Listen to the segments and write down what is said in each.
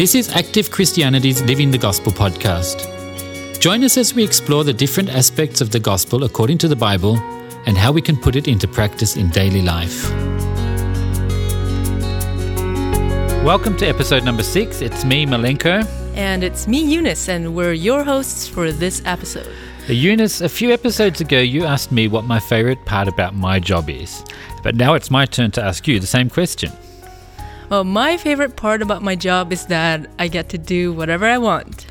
This is Active Christianity's Living the Gospel podcast. Join us as we explore the different aspects of the gospel according to the Bible and how we can put it into practice in daily life. Welcome to episode number six. It's me, Milenko. And it's me, Eunice, and we're your hosts for this episode. Eunice, a few episodes ago, you asked me what my favorite part about my job is. But now it's my turn to ask you the same question. Well, my favorite part about my job is that I get to do whatever I want.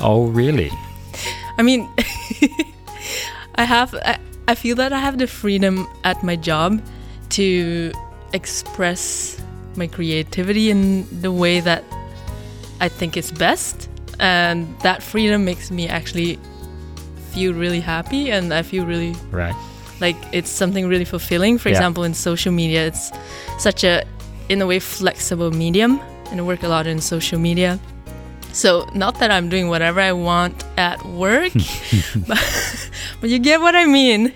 Oh, really? I mean, I have, I, I feel that I have the freedom at my job to express my creativity in the way that I think is best. And that freedom makes me actually feel really happy and I feel really Right. like it's something really fulfilling. For Yeah. example, in social media, it's such a, in a way, flexible medium, and I work a lot in social media. So, not that I'm doing whatever I want at work, but, but you get what I mean.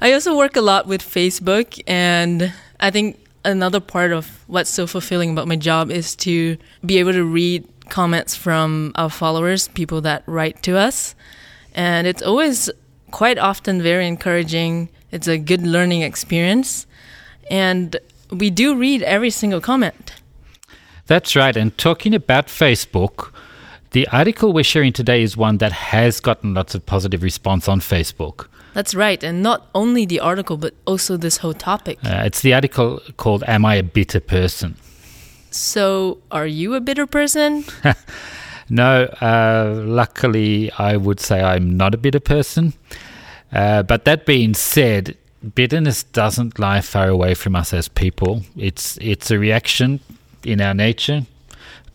I also work a lot with Facebook, and I think another part of what's so fulfilling about my job is to be able to read comments from our followers, people that write to us. And it's always quite often very encouraging. It's a good learning experience. And we do read every single comment. That's right. And talking about Facebook, the article we're sharing today is one that has gotten lots of positive response on Facebook. That's right. And not only the article, but also this whole topic. Uh, it's the article called Am I a Bitter Person? So, are you a bitter person? No, uh, luckily, I would say I'm not a bitter person. Uh, but that being said, bitterness doesn't lie far away from us as people. It's it's a reaction in our nature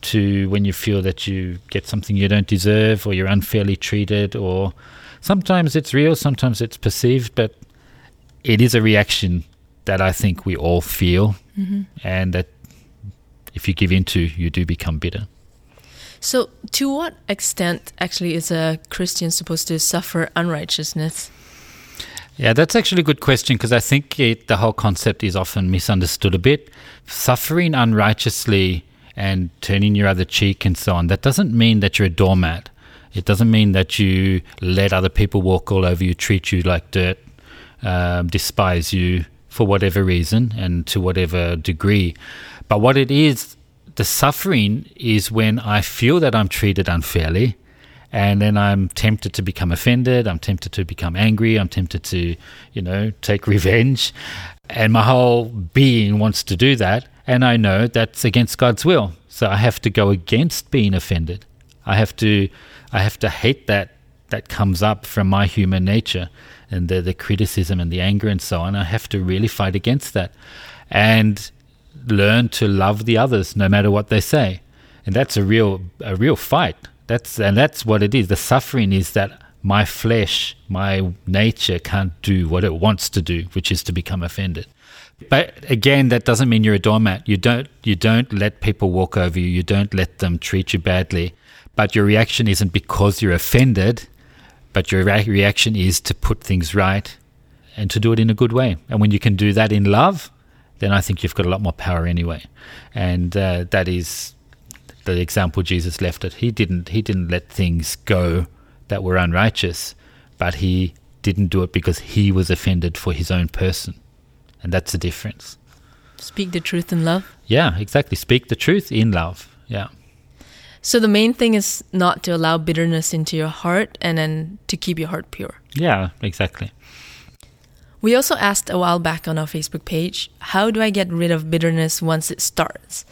to when you feel that you get something you don't deserve or you're unfairly treated or sometimes it's real, sometimes it's perceived, but it is a reaction that I think we all feel mm-hmm. and that if you give into, you do become bitter. So, to what extent actually is a Christian supposed to suffer unrighteousness? Yeah, that's actually a good question because I think it, the whole concept is often misunderstood a bit. Suffering unrighteously and turning your other cheek and so on, that doesn't mean that you're a doormat. It doesn't mean that you let other people walk all over you, treat you like dirt, um, despise you for whatever reason and to whatever degree. But what it is, the suffering is when I feel that I'm treated unfairly and then I'm tempted to become offended. I'm tempted to become angry. I'm tempted to, you know, take revenge. And my whole being wants to do that. And I know that's against God's will. So I have to go against being offended. I have to, I have to hate that that comes up from my human nature and the, the criticism and the anger and so on. I have to really fight against that and learn to love the others no matter what they say. And that's a real, a real fight. That's and that's what it is. The suffering is that my flesh, my nature can't do what it wants to do, which is to become offended. But again, that doesn't mean you're a doormat. You don't you don't let people walk over you. You don't let them treat you badly. But your reaction isn't because you're offended, but your rea- reaction is to put things right and to do it in a good way. And when you can do that in love, then I think you've got a lot more power anyway. And uh, that is the example Jesus left it. He didn't he didn't let things go that were unrighteous, but he didn't do it because he was offended for his own person. And that's the difference. Speak the truth in love. Yeah, exactly. Speak the truth in love. Yeah. So, the main thing is not to allow bitterness into your heart and then to keep your heart pure. Yeah, exactly. We also asked a while back on our Facebook page, how do I get rid of bitterness once it starts?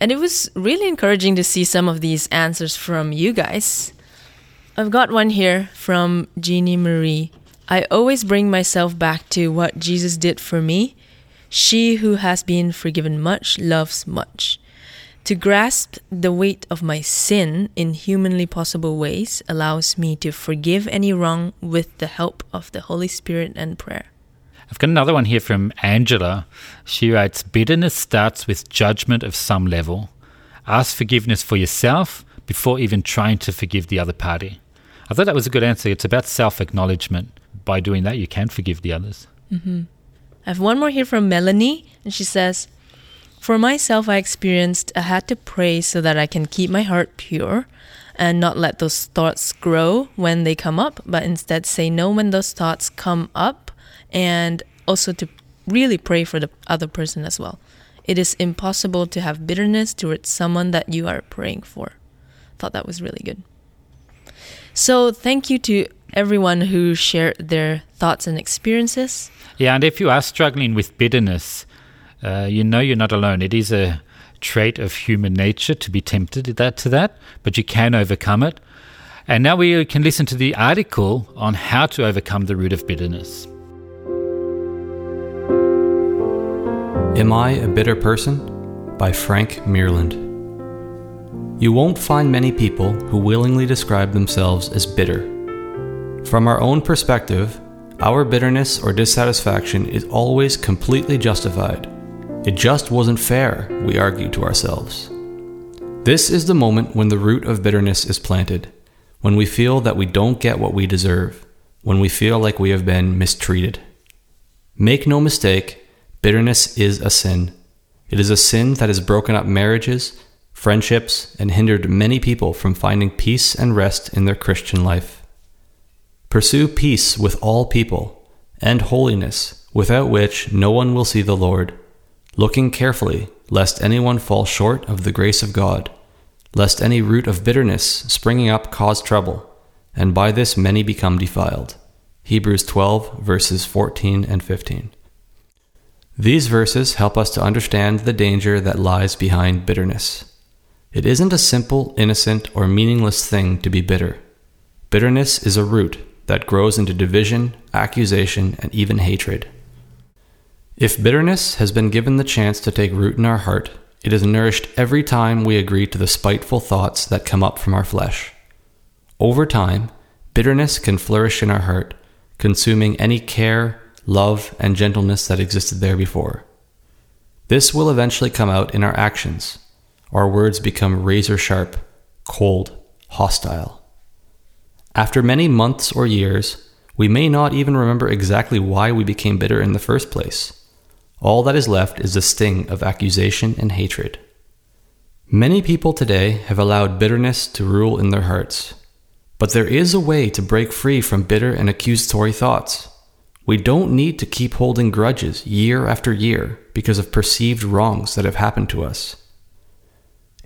And it was really encouraging to see some of these answers from you guys. I've got one here from Jeannie Marie. I always bring myself back to what Jesus did for me. She who has been forgiven much loves much. To grasp the weight of my sin in humanly possible ways allows me to forgive any wrong with the help of the Holy Spirit and prayer. I've got another one here from Angela. She writes Bitterness starts with judgment of some level. Ask forgiveness for yourself before even trying to forgive the other party. I thought that was a good answer. It's about self acknowledgement. By doing that, you can forgive the others. Mm-hmm. I have one more here from Melanie, and she says, For myself, I experienced I had to pray so that I can keep my heart pure and not let those thoughts grow when they come up, but instead say no when those thoughts come up and also to really pray for the other person as well. It is impossible to have bitterness towards someone that you are praying for. Thought that was really good. So, thank you to everyone who shared their thoughts and experiences. Yeah, and if you are struggling with bitterness, uh, you know you're not alone. It is a trait of human nature to be tempted that, to that, but you can overcome it. And now we can listen to the article on how to overcome the root of bitterness. Am I a Bitter Person? by Frank Meerland. You won't find many people who willingly describe themselves as bitter. From our own perspective, our bitterness or dissatisfaction is always completely justified. It just wasn't fair, we argue to ourselves. This is the moment when the root of bitterness is planted, when we feel that we don't get what we deserve, when we feel like we have been mistreated. Make no mistake, bitterness is a sin. It is a sin that has broken up marriages, friendships, and hindered many people from finding peace and rest in their Christian life. Pursue peace with all people, and holiness, without which no one will see the Lord looking carefully, lest anyone fall short of the grace of God, lest any root of bitterness springing up cause trouble, and by this many become defiled. Hebrews 12, verses 14 and 15. These verses help us to understand the danger that lies behind bitterness. It isn't a simple, innocent, or meaningless thing to be bitter. Bitterness is a root that grows into division, accusation, and even hatred. If bitterness has been given the chance to take root in our heart, it is nourished every time we agree to the spiteful thoughts that come up from our flesh. Over time, bitterness can flourish in our heart, consuming any care, love, and gentleness that existed there before. This will eventually come out in our actions. Our words become razor sharp, cold, hostile. After many months or years, we may not even remember exactly why we became bitter in the first place. All that is left is the sting of accusation and hatred. Many people today have allowed bitterness to rule in their hearts. But there is a way to break free from bitter and accusatory thoughts. We don't need to keep holding grudges year after year because of perceived wrongs that have happened to us.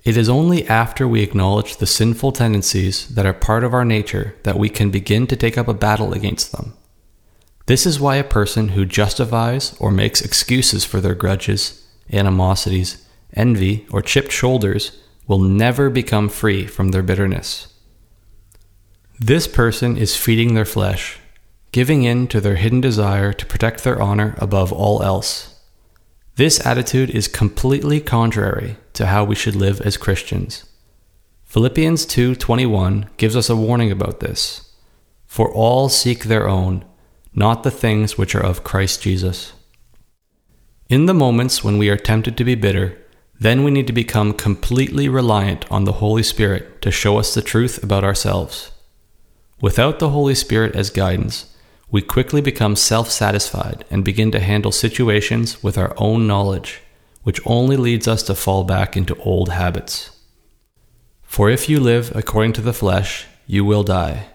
It is only after we acknowledge the sinful tendencies that are part of our nature that we can begin to take up a battle against them. This is why a person who justifies or makes excuses for their grudges, animosities, envy, or chipped shoulders will never become free from their bitterness. This person is feeding their flesh, giving in to their hidden desire to protect their honor above all else. This attitude is completely contrary to how we should live as Christians. Philippians 2:21 gives us a warning about this. For all seek their own, not the things which are of Christ Jesus. In the moments when we are tempted to be bitter, then we need to become completely reliant on the Holy Spirit to show us the truth about ourselves. Without the Holy Spirit as guidance, we quickly become self satisfied and begin to handle situations with our own knowledge, which only leads us to fall back into old habits. For if you live according to the flesh, you will die.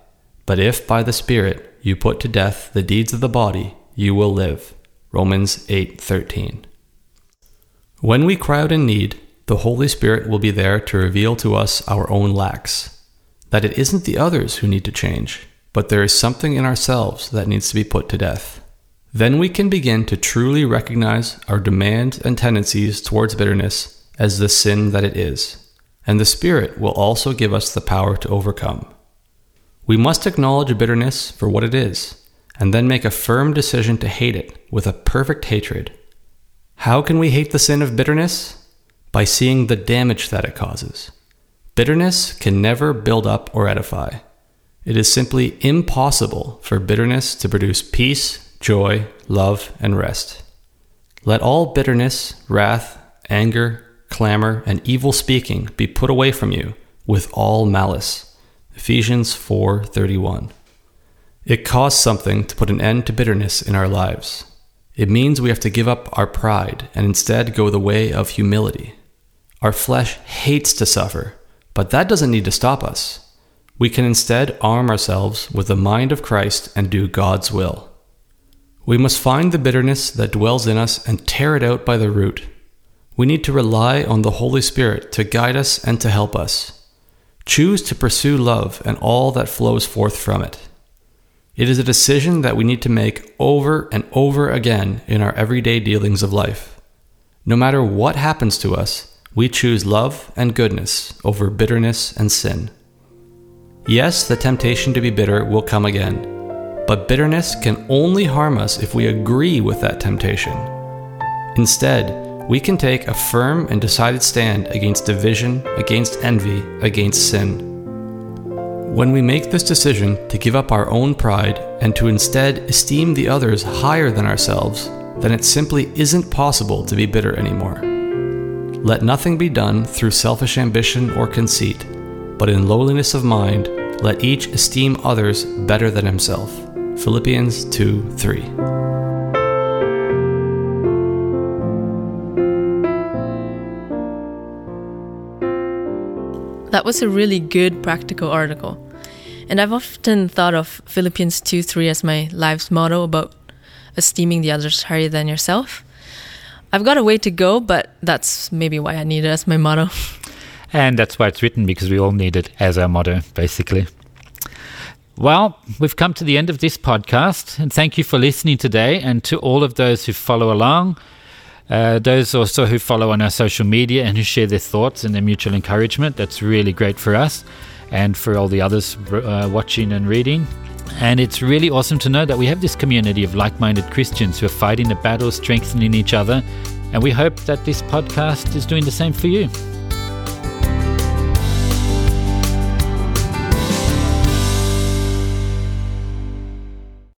But if by the Spirit you put to death the deeds of the body, you will live. Romans 8:13. When we cry out in need, the Holy Spirit will be there to reveal to us our own lacks. That it isn't the others who need to change, but there is something in ourselves that needs to be put to death. Then we can begin to truly recognize our demands and tendencies towards bitterness as the sin that it is, and the Spirit will also give us the power to overcome. We must acknowledge bitterness for what it is, and then make a firm decision to hate it with a perfect hatred. How can we hate the sin of bitterness? By seeing the damage that it causes. Bitterness can never build up or edify. It is simply impossible for bitterness to produce peace, joy, love, and rest. Let all bitterness, wrath, anger, clamor, and evil speaking be put away from you with all malice. Ephesians 4:31. It costs something to put an end to bitterness in our lives. It means we have to give up our pride and instead go the way of humility. Our flesh hates to suffer, but that doesn't need to stop us. We can instead arm ourselves with the mind of Christ and do God's will. We must find the bitterness that dwells in us and tear it out by the root. We need to rely on the Holy Spirit to guide us and to help us. Choose to pursue love and all that flows forth from it. It is a decision that we need to make over and over again in our everyday dealings of life. No matter what happens to us, we choose love and goodness over bitterness and sin. Yes, the temptation to be bitter will come again, but bitterness can only harm us if we agree with that temptation. Instead, we can take a firm and decided stand against division, against envy, against sin. When we make this decision to give up our own pride and to instead esteem the others higher than ourselves, then it simply isn't possible to be bitter anymore. Let nothing be done through selfish ambition or conceit, but in lowliness of mind, let each esteem others better than himself. Philippians 2 3. That was a really good practical article. And I've often thought of Philippians 2 3 as my life's motto about esteeming the others higher than yourself. I've got a way to go, but that's maybe why I need it as my motto. And that's why it's written, because we all need it as our motto, basically. Well, we've come to the end of this podcast, and thank you for listening today. And to all of those who follow along, uh, those also who follow on our social media and who share their thoughts and their mutual encouragement, that's really great for us and for all the others uh, watching and reading. And it's really awesome to know that we have this community of like minded Christians who are fighting the battle, strengthening each other. And we hope that this podcast is doing the same for you.